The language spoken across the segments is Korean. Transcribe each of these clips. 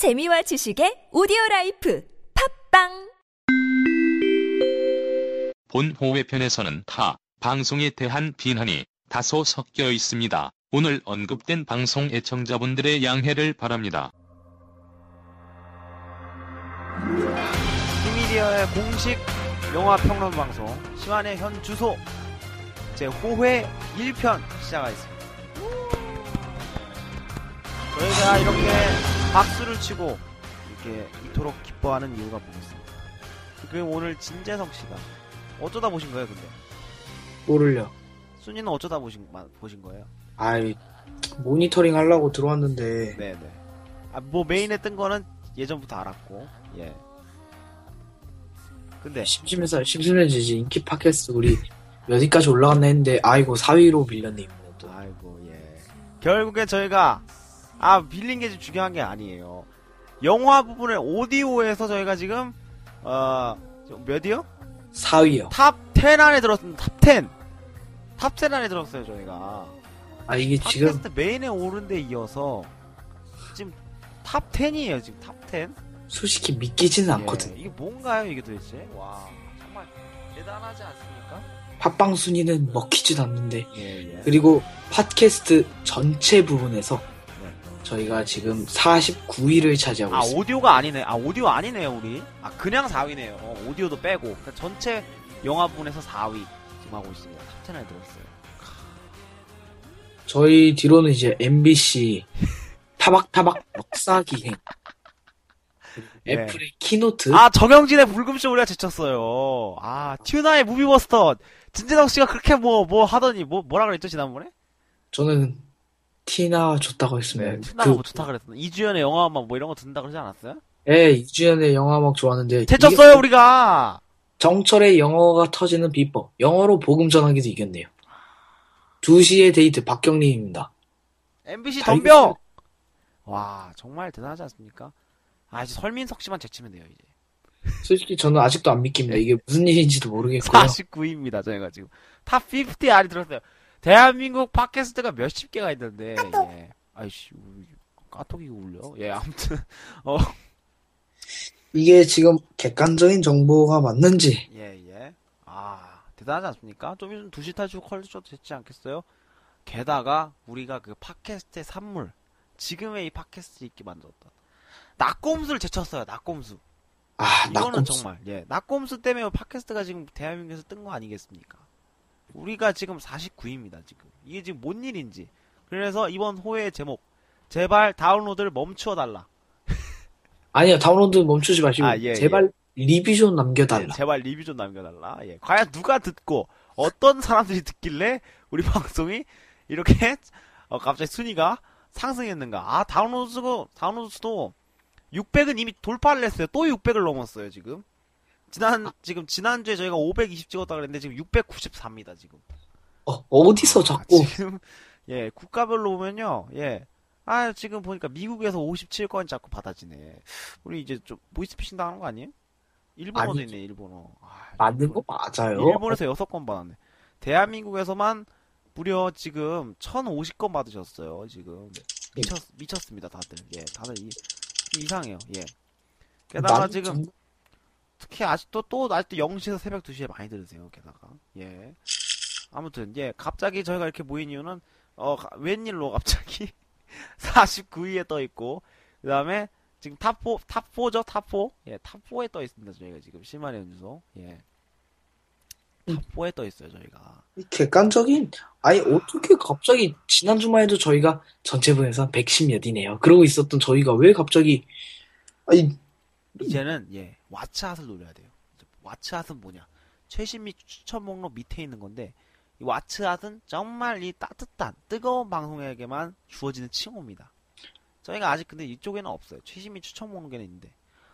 재미와 지식의 오디오 라이프 팟빵 본 호외편에서는 타 방송에 대한 비난이 다소 섞여 있습니다. 오늘 언급된 방송 애청자분들의 양해를 바랍니다. 히미디어의 공식 영화 평론 방송 시네마 현주소 제 호외 1편 시작하겠습니다. 저희가 이렇게 박수를 치고 이렇게 이토록 기뻐하는 이유가 뭐겠습니까? 그럼 오늘 진재석 씨가 어쩌다 보신 거예요, 근데? 모를요. 순이는 어쩌다 보신 마- 보신 거예요? 아이, 모니터링 하려고 들어왔는데, 네네. 아, 뭐 메인에 뜬 거는 예전부터 알았고, 예. 근데 심심해서, 심심해지지. 인기 팟캐스트 우리 몇 위까지 올라갔나 했는데, 아이고, 4위로 밀렸네, 이번에 또. 아이고 예. 결국엔 저희가 아 빌린 게 중요한 게 아니에요. 영화 부분의 오디오에서 저희가 지금 어 몇 위요? 4위요. top 10 안에 들었습니다. top 10. top 10 안에 들었어요 저희가. 아, 이게 지금, 메인에 오른 데 이어서 지금 top 10이에요 지금 top 10. 솔직히 믿기지는 예, 않거든. 이게 뭔가요 이게 도대체? 와 정말 대단하지 않습니까? 팟빵 순위는 먹히지도 않는데, 예 예. 그리고 팟캐스트 전체 부분에서 네. 저희가 지금 49위를 차지하고 아 있습니다. 오디오가 아니네. 아 오디오 아니네요 우리. 아 그냥 4위네요. 어, 오디오도 빼고 그러니까 전체 영화 부분에서 4위 지금 하고 있습니다. 탑10에 들었어요. 저희 뒤로는 이제 MBC, 타박타박 역사기행, 예. 애플의 Keynote, 아 정영진의 불금쇼 우리가 제쳤어요. 아 튜나의 무비버스터 진재석 씨가 그렇게 뭐 뭐 하더니 뭐 뭐라 그랬죠 지난번에? 저는 튜나 좋다고 했습니다. 네, 튜나가 뭐 좋다 그랬어. 이주연의 영화만 뭐 이런 거 듣는다 그러지 않았어요? 예, 이주연의 영화만 좋아하는데 제쳤어요 이게 우리가. 정철의 영어가 터지는 비법 영어로 복음 전하기도 이겼네요. 2시의 데이트 박경림입니다. MBC 다 덤벼. 와 정말 대단하지 않습니까? 아 이제 설민석 씨만 제치면 돼요 이제. 솔직히 저는 아직도 안 믿깁니다. 이게 무슨 일인지도 모르겠고요. 49위입니다, 저희가 지금. 탑 50 안에 들었어요. 대한민국 팟캐스트가 몇십 개가 있는데, 예. 아이씨, 까톡이 울려? 예, 아무튼, 어, 이게 지금 객관적인 정보가 맞는지 예, 예. 아, 대단하지 않습니까? 좀 있으면 두시 탈출 컬처도 됐지 않겠어요? 게다가, 우리가 그 팟캐스트의 산물, 지금의 이 팟캐스트 있게 만들었다. 낙곰수를 제쳤어요, 낙곰수. 아 이거는 낙곰수 정말 예 낙곰수 때문에 팟캐스트가 지금 대한민국에서 뜬 거 아니겠습니까? 우리가 지금 49위입니다 지금. 이게 지금 뭔 일인지. 그래서 이번 호의 제목 제발 다운로드를 멈추어 달라. 아니요 다운로드 멈추지 마시고 아, 예, 제발 리뷰 좀 남겨달라. 제발 리뷰 좀 남겨달라. 예 과연 누가 듣고 어떤 사람들이 듣길래 우리 방송이 이렇게 어, 갑자기 순위가 상승했는가? 아 다운로드 수도 다운로드 수도 600은 이미 돌파를 했어요. 또 600을 넘었어요 지금 지난 지금 지난주에 저희가 520 찍었다 그랬는데 지금 694입니다 지금 어, 어디서 아, 자꾸 지금 예 국가별로 보면요 예. 아 지금 보니까 미국에서 57건 자꾸 받아지네. 우리 이제 좀 보이스피싱 당하는 거 아니에요? 일본어도 아니죠. 있네 일본어. 아, 맞는 거 맞아요. 일본에서 6건 받았네. 대한민국에서만 무려 지금 1050건 받으셨어요. 지금 미쳤 미쳤습니다 다들. 예 다들 이, 이상해요. 예. 게다가 지금 정- 특히 아직도 또 아직도 0시에서 새벽 2시에 많이 들으세요. 게다가 예. 아무튼 예 갑자기 저희가 이렇게 모인 이유는 어 가- 웬일로 갑자기 49위에 떠 있고 그 다음에 지금 탑4 탑4죠 탑4 예 탑4에 떠 있습니다 저희가 지금 시마네현주소 예 탑4에 떠 있어요 저희가 이 객관적인 아니 어떻게 갑자기 지난주만 해도 저희가 전체 분에서 110몇 위네요. 그러고 있었던 저희가 왜 갑자기 아니 이제는 예 왓츠핫을 노려야 돼요. What's Hot은 뭐냐? 최신 및 추천 목록 밑에 있는 건데 이 왓츠핫은 정말 이 따뜻한 뜨거운 방송에게만 주어지는 칭호입니다. 저희가 아직 근데 이쪽에는 없어요. 최신 및 추천 목록에는 있는데.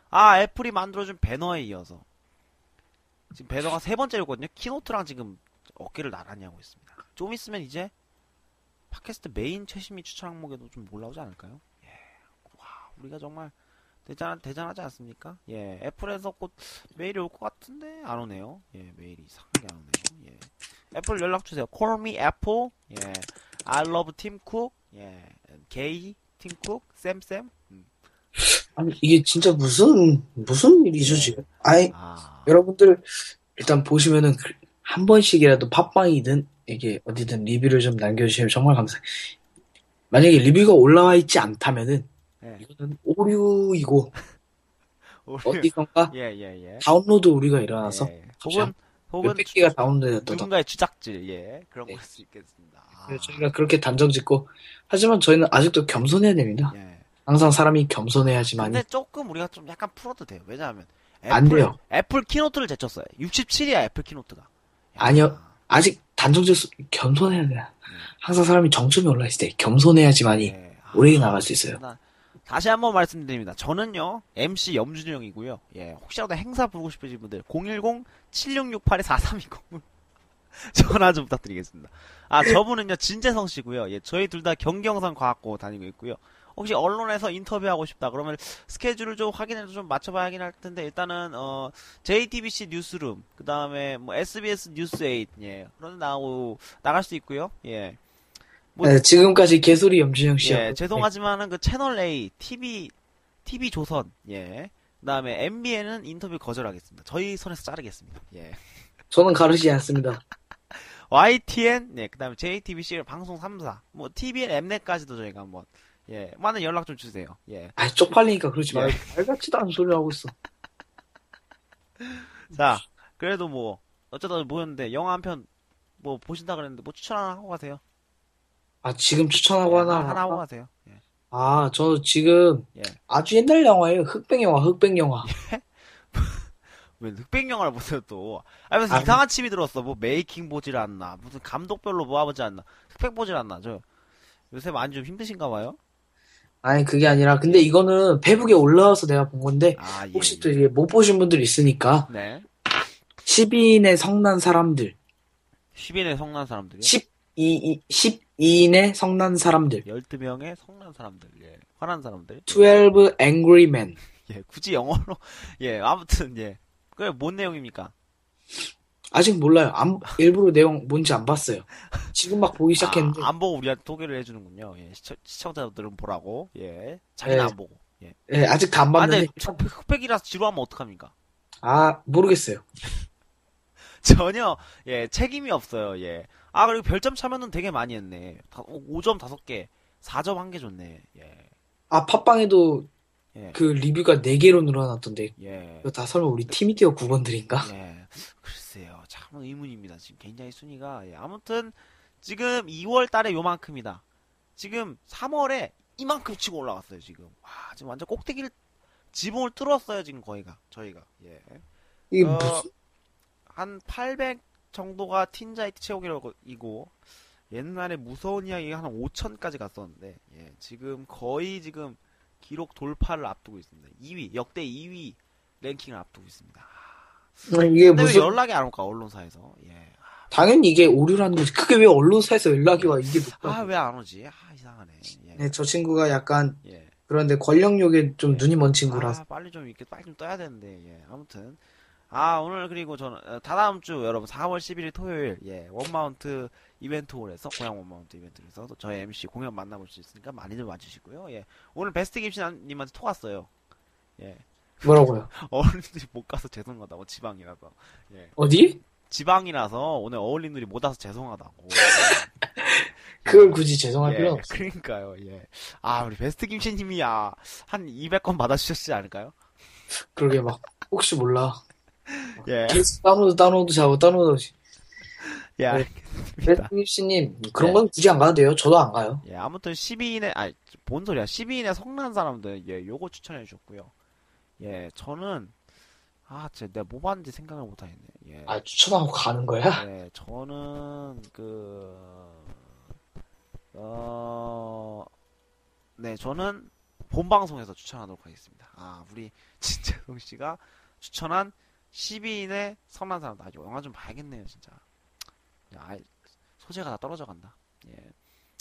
아 애플이 만들어준 배너에 이어서 지금 배너가 세 번째였거든요. Keynote랑 지금 어깨를 나란히 하고 있습니다. 좀 있으면 이제 팟캐스트 메인 최신 및 추천 항목에도 좀 올라오지 않을까요? 예. 와 우리가 정말 대단, 대단하지 않습니까? 예, 애플에서 곧 메일이 올 것 같은데 안 오네요. 예, 메일이 이상하게 안 오네요. 예, 애플 연락 주세요. Call me Apple. 예, I love Tim Cook. 예, Gay Tim Cook. 쌤쌤. 음. 아니, 이게 진짜 무슨, 무슨 일이죠, 네. 지금? 아이, 아, 여러분들, 일단 보시면은, 그- 한 번씩이라도 팟빵이든, 이게 어디든 리뷰를 좀 남겨주시면 정말 감사해요. 만약에 리뷰가 올라와 있지 않다면은, 네. 이거는 오류이고, 우리- 어디선가 예, 예, 예. 다운로드 오류가 일어나서, 예. 혹은, 혹은 몇백 개가 다운로드됐다. 누군가의 주작질, 예. 그런 네. 걸 수 있겠습니다. 아, 저희가 그렇게 단정 짓고, 하지만 저희는 아직도 겸손해야 됩니다. 예. 항상 사람이 겸손해야지만이. 근데 조금 우리가 좀 약간 풀어도 돼요. 왜냐하면 안 애플- 돼요. 애플 Keynote를 제쳤어요. 67위야 애플 Keynote가. 야. 아니요. 아직 수, 겸손해야 돼. 항상 사람이 정점에 올라있을 때 겸손해야지만이 예. 아, 오래 나갈 수 있어요. 나- 다시 한번 말씀드립니다. 저는요 MC 염준영이고요. 예, 혹시라도 행사 부르고 싶으신 분들 010-7668-4320 전화 좀 부탁드리겠습니다. 아 저분은요 진재성 씨고요. 예, 저희 둘 다 경경선 과학고 다니고 있고요. 혹시 언론에서 인터뷰하고 싶다 그러면 스케줄을 좀 확인해서 좀 맞춰봐야긴 할 텐데 일단은 어 JTBC 뉴스룸 그 다음에 뭐 SBS 뉴스 8 예 그런 데 나오고 나갈 수 있고요. 예. 뭐- 네, 지금까지 개소리 염준영 씨였고. 예, 죄송하지만은 그 채널 A, TV, TV 조선, 예. 그 다음에 MBN은 인터뷰 거절하겠습니다. 저희 손에서 자르겠습니다. 예. 저는 가르치지 않습니다. YTN, 네, 그 다음에 JTBC 방송 3사, 뭐, TVN 엠넷까지도 저희가 한번, 예, 많은 연락 좀 주세요. 예. 아, 쪽팔리니까 그러지 예. 말고. 말 같지도 않은 소리 하고 있어. 자, 그래도 뭐, 어쩌다 모였는데, 영화 한 편, 뭐, 보신다 그랬는데, 뭐, 추천 하나 하고 가세요. 아, 지금 추천하고 하나. 하나 하고 가세요. 예. 아, 저 지금 예. 아주 옛날 영화예요. 흑백 영화, 흑백 영화. 왜 흑백 영화를 보세요 또? 아 무슨 아, 이상한 침이 들었어. 뭐 메이킹 보질 않나, 무슨 감독별로 모아보지 않나, 흑백 보질 않나. 저 요새 많이 좀 힘드신가 봐요. 아니, 그게 아니라, 근데 이거는 페북에 올라와서 내가 본 건데, 아 예. 혹시 또 이게 못 보신 분들 있으니까, 네. 12인의 성난 사람들, 10인의 성난 사람들이 12, 12인의 성난 사람들, 12명의 성난 사람들, 예. 화난 사람들. 12 angry men. 예, 굳이 영어로 예, 아무튼 예. 그게 뭔 내용입니까? 아직 몰라요. 안- 일부러 내용 뭔지 안 봤어요. 지금 막 보기 시작했는데, 아, 안 보고 우리한테 소개를 해주는군요. 예, 시청, 시청자들은 보라고. 예, 자기는 네. 안 보고. 예. 예, 아직 다안 아, 근데 봤는데, 흑백- 흑백이라서 지루하면 어떡합니까? 아, 모르겠어요. 전혀 예 책임이 없어요. 예. 아 그리고 별점 차면은 되게 많이 했네. 다, 5점 5개, 4점 1개 줬네. 예. 아, 팟빵에도 예. 그 리뷰가 4개로 늘어났던데, 예. 이거 다 설마 우리 티미티어 9번들인가? 예. 글쎄요. 참 의문입니다. 지금 굉장히 순위가 예. 아무튼 지금 2월 달에 요만큼이다. 지금 3월에 이만큼 치고 올라갔어요, 지금. 와, 지금 완전 꼭대기를 지붕을 뚫었어요, 지금 거의가. 저희가. 예. 이게 어, 무슨, 한 800 정도가 틴자이트 채우기이고 옛날에 무서운 이야기가 한 5천까지 갔었는데 예, 지금 거의 지금 기록 돌파를 앞두고 있습니다. 2위 역대 2위 랭킹을 앞두고 있습니다. 이게 근데 왜 무슨, 연락이 안 올까 언론사에서? 예. 당연히 이게 오류라는 거지. 그게 왜 언론사에서 연락이 와, 이게 아 높다. 왜안 오지? 아 이상하네. 예. 네, 저 친구가 약간, 예. 그런데 권력욕에 좀 예. 눈이 먼 친구라서. 아, 빨리 좀 이렇게 빨리 좀 떠야 되는데 예. 아무튼 아 오늘 그리고 저는 어, 다다음 주 여러분 4월 11일 토요일 예 원마운트 이벤트 홀에서 고향 원마운트 이벤트에서 저희 MC 공연 만나볼 수 있으니까 많이들 와주시고요 예 오늘 베스트 김신님한테 톡 왔어요 예 뭐라고요? 어른들이 못 가서 죄송하다고 지방이라서 예 어디? 지방이라서 오늘 어울린들이 못 와서 죄송하다고 그걸 굳이 죄송할 예, 필요는 없어. 그러니까요 예 아 우리 베스트 김신님이 야한 200건 받아주셨지 않을까요 그러게 막, 혹시 몰라. 예 계속 다운로드, 다운로드 자고, 다운로드. 예, 네. 알겠습니다. 베스트님씨님, 그런 네. 건 굳이 안 가도 돼요. 저도 안 가요. 예, 아무튼 12인의, 아니, 뭔 소리야. 12인의 성난 사람들, 예, 요거 추천해 주셨고요. 예, 저는, 아, 진짜 내가 뭐 봤는지 생각을 못 하겠네. 예. 아, 추천하고 가는 거야? 예, 저는, 그, 어, 네, 저는 본방송에서 추천하도록 하겠습니다. 아, 우리 진재성 씨가 추천한 12인의 성난 사람들. 아, 영화 좀 봐야겠네요, 진짜. 야, 아이, 소재가 다 떨어져 간다. 예.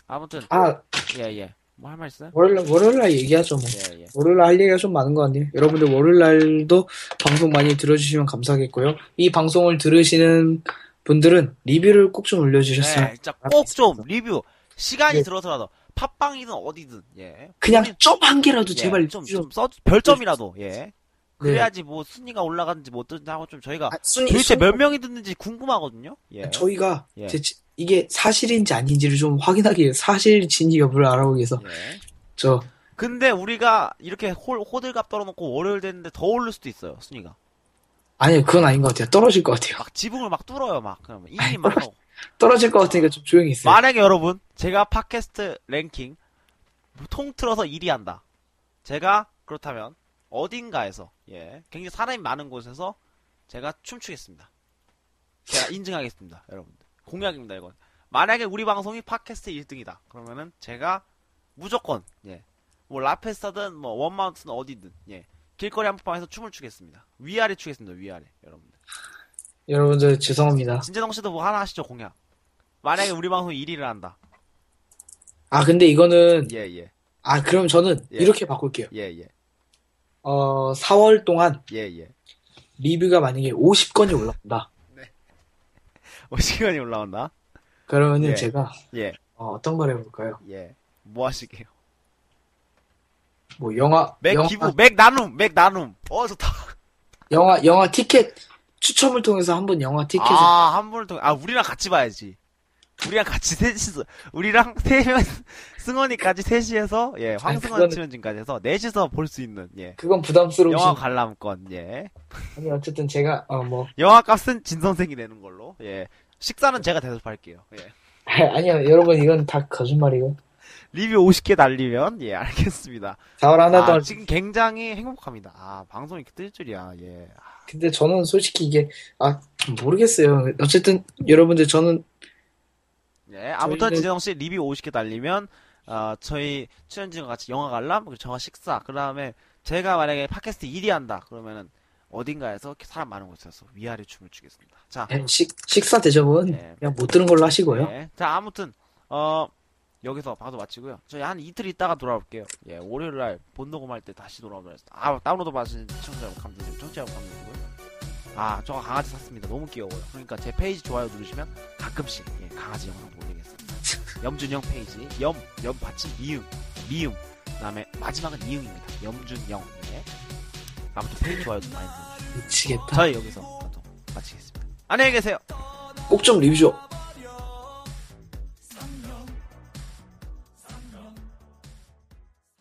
아무튼, 아, 예, 예. 뭐 할 말 있어요? 월요일, 월요일날 얘기하죠, 뭐. 예, 예. 월요일날 할 얘기가 좀 많은 것 같네요. 여러분들 월요일날도 방송 많이 들어주시면 감사하겠고요. 이 방송을 들으시는 분들은 리뷰를 꼭 좀 올려주셨으면. 네, 진짜 꼭 좀 리뷰 시간이 네. 들어서라도 팟빵이든 어디든 예. 그냥 점한 개라도 예, 제발 좀, 좀- 좀 써, 별점이라도, 예. 네. 그래야지 뭐 순위가 올라가는지 못 듣는지 하고 좀 저희가 아, 순위, 도대체 순위- 몇 명이 듣는지 궁금하거든요? 예. 저희가 예. 대체 이게 사실인지 아닌지를 좀 확인하기 위해 사실 진위 여부를 알아보기 위해서 예. 저 근데 우리가 이렇게 홀, 호들갑 떨어놓고 월요일 됐는데 더 오를 수도 있어요, 순위가. 아니요 그건 아닌 것 같아요 떨어질 것 같아요 막 지붕을 막 뚫어요, 막. 그러면 2위 막 하고. 떨어질 것 같으니까 좀 조용히 있어요 만약에 여러분, 제가 팟캐스트 랭킹 통틀어서 1위 한다. 제가 그렇다면 어딘가에서, 예, 굉장히 사람이 많은 곳에서 제가 춤추겠습니다. 제가 인증하겠습니다, 여러분들. 공약입니다, 이건. 만약에 우리 방송이 팟캐스트 1등이다. 그러면은 제가 무조건, 예, 뭐 라페스타든 뭐 원마운트든 어디든, 예, 길거리 한복방에서 춤을 추겠습니다. 위아래 추겠습니다, 위아래, 여러분들. 여러분들 죄송합니다 진재동 씨도 뭐 하나 하시죠, 공약. 만약에 우리 방송 1위를 한다. 아 근데 이거는 예, 예, 아 그럼 저는 예. 이렇게 바꿀게요 예, 예, 어 4월 동안 예, 예. 리뷰가 만약에 50건이 올라온다 어, 시간이 올라온다. 그러면은 예. 제가 예, 어, 떤 걸 해볼까요 예. 뭐 하시게요? 뭐 영화 맥 영화, 기부, 맥 나눔, 맥 나눔. 어, 좋다. 영화 영화 티켓 추첨을 통해서 한번 영화 티켓을 아, 한 번을 통해. 아, 우리랑 같이 봐야지. 우리랑 같이 셋이서, 우리랑 세 명, 승원이까지 셋이서, 예, 황승원 그거는- 출연진까지 해서 넷이서 볼 수 있는, 예. 그건 부담스러우신 영화 관람권, 예. 아니 어쨌든 제가 어 뭐 영화 값은 진 선생이 내는 걸로, 예. 식사는 제가 대접할게요, 예. 아니요 여러분 이건 다 거짓말이고 리뷰 50개 날리면, 예, 알겠습니다. 4월 하나 아, 동안 지금 굉장히 행복합니다. 아, 방송이 이렇게 뜰 줄이야, 예. 근데 저는 솔직히 이게 아 모르겠어요. 어쨌든 여러분들 저는 예, 아무튼 저희는- 지재동 씨 리뷰 50개 달리면 어, 저희 출연진과 같이 영화 관람 그리고 저와 식사 그 다음에 제가 만약에 팟캐스트 1위 한다 그러면은 어딘가에서 사람 많은 곳에서 위아래 춤을 추겠습니다. 자, 식 식사 대접은 네. 그냥 못 들은 걸로 하시고요. 예. 자 아무튼 어 여기서 방송 마치고요. 저희 한 이틀 있다가 돌아올게요. 예, 월요일 날 본녹음 할 때 다시 돌아오도록 하겠습니다. 아 다운로드 받으신 시청자 여러분 감사드리고 청취자 여러분 감사드리고요. 아, 저가 강아지 샀습니다. 너무 귀여워요. 그러니까 제 페이지 좋아요 누르시면 가끔씩 예, 강아지 영상. 염준영 페이지 염, 염 받침 미음, 미음. 그 다음에 마지막은 이응입니다. 염준영. 예. 아무튼 페이지 좋아요 좀 많이 눌러주시고 미치겠다. 저희 여기서 마치겠습니다. 안녕히 계세요. 꼭 좀 리뷰 좀.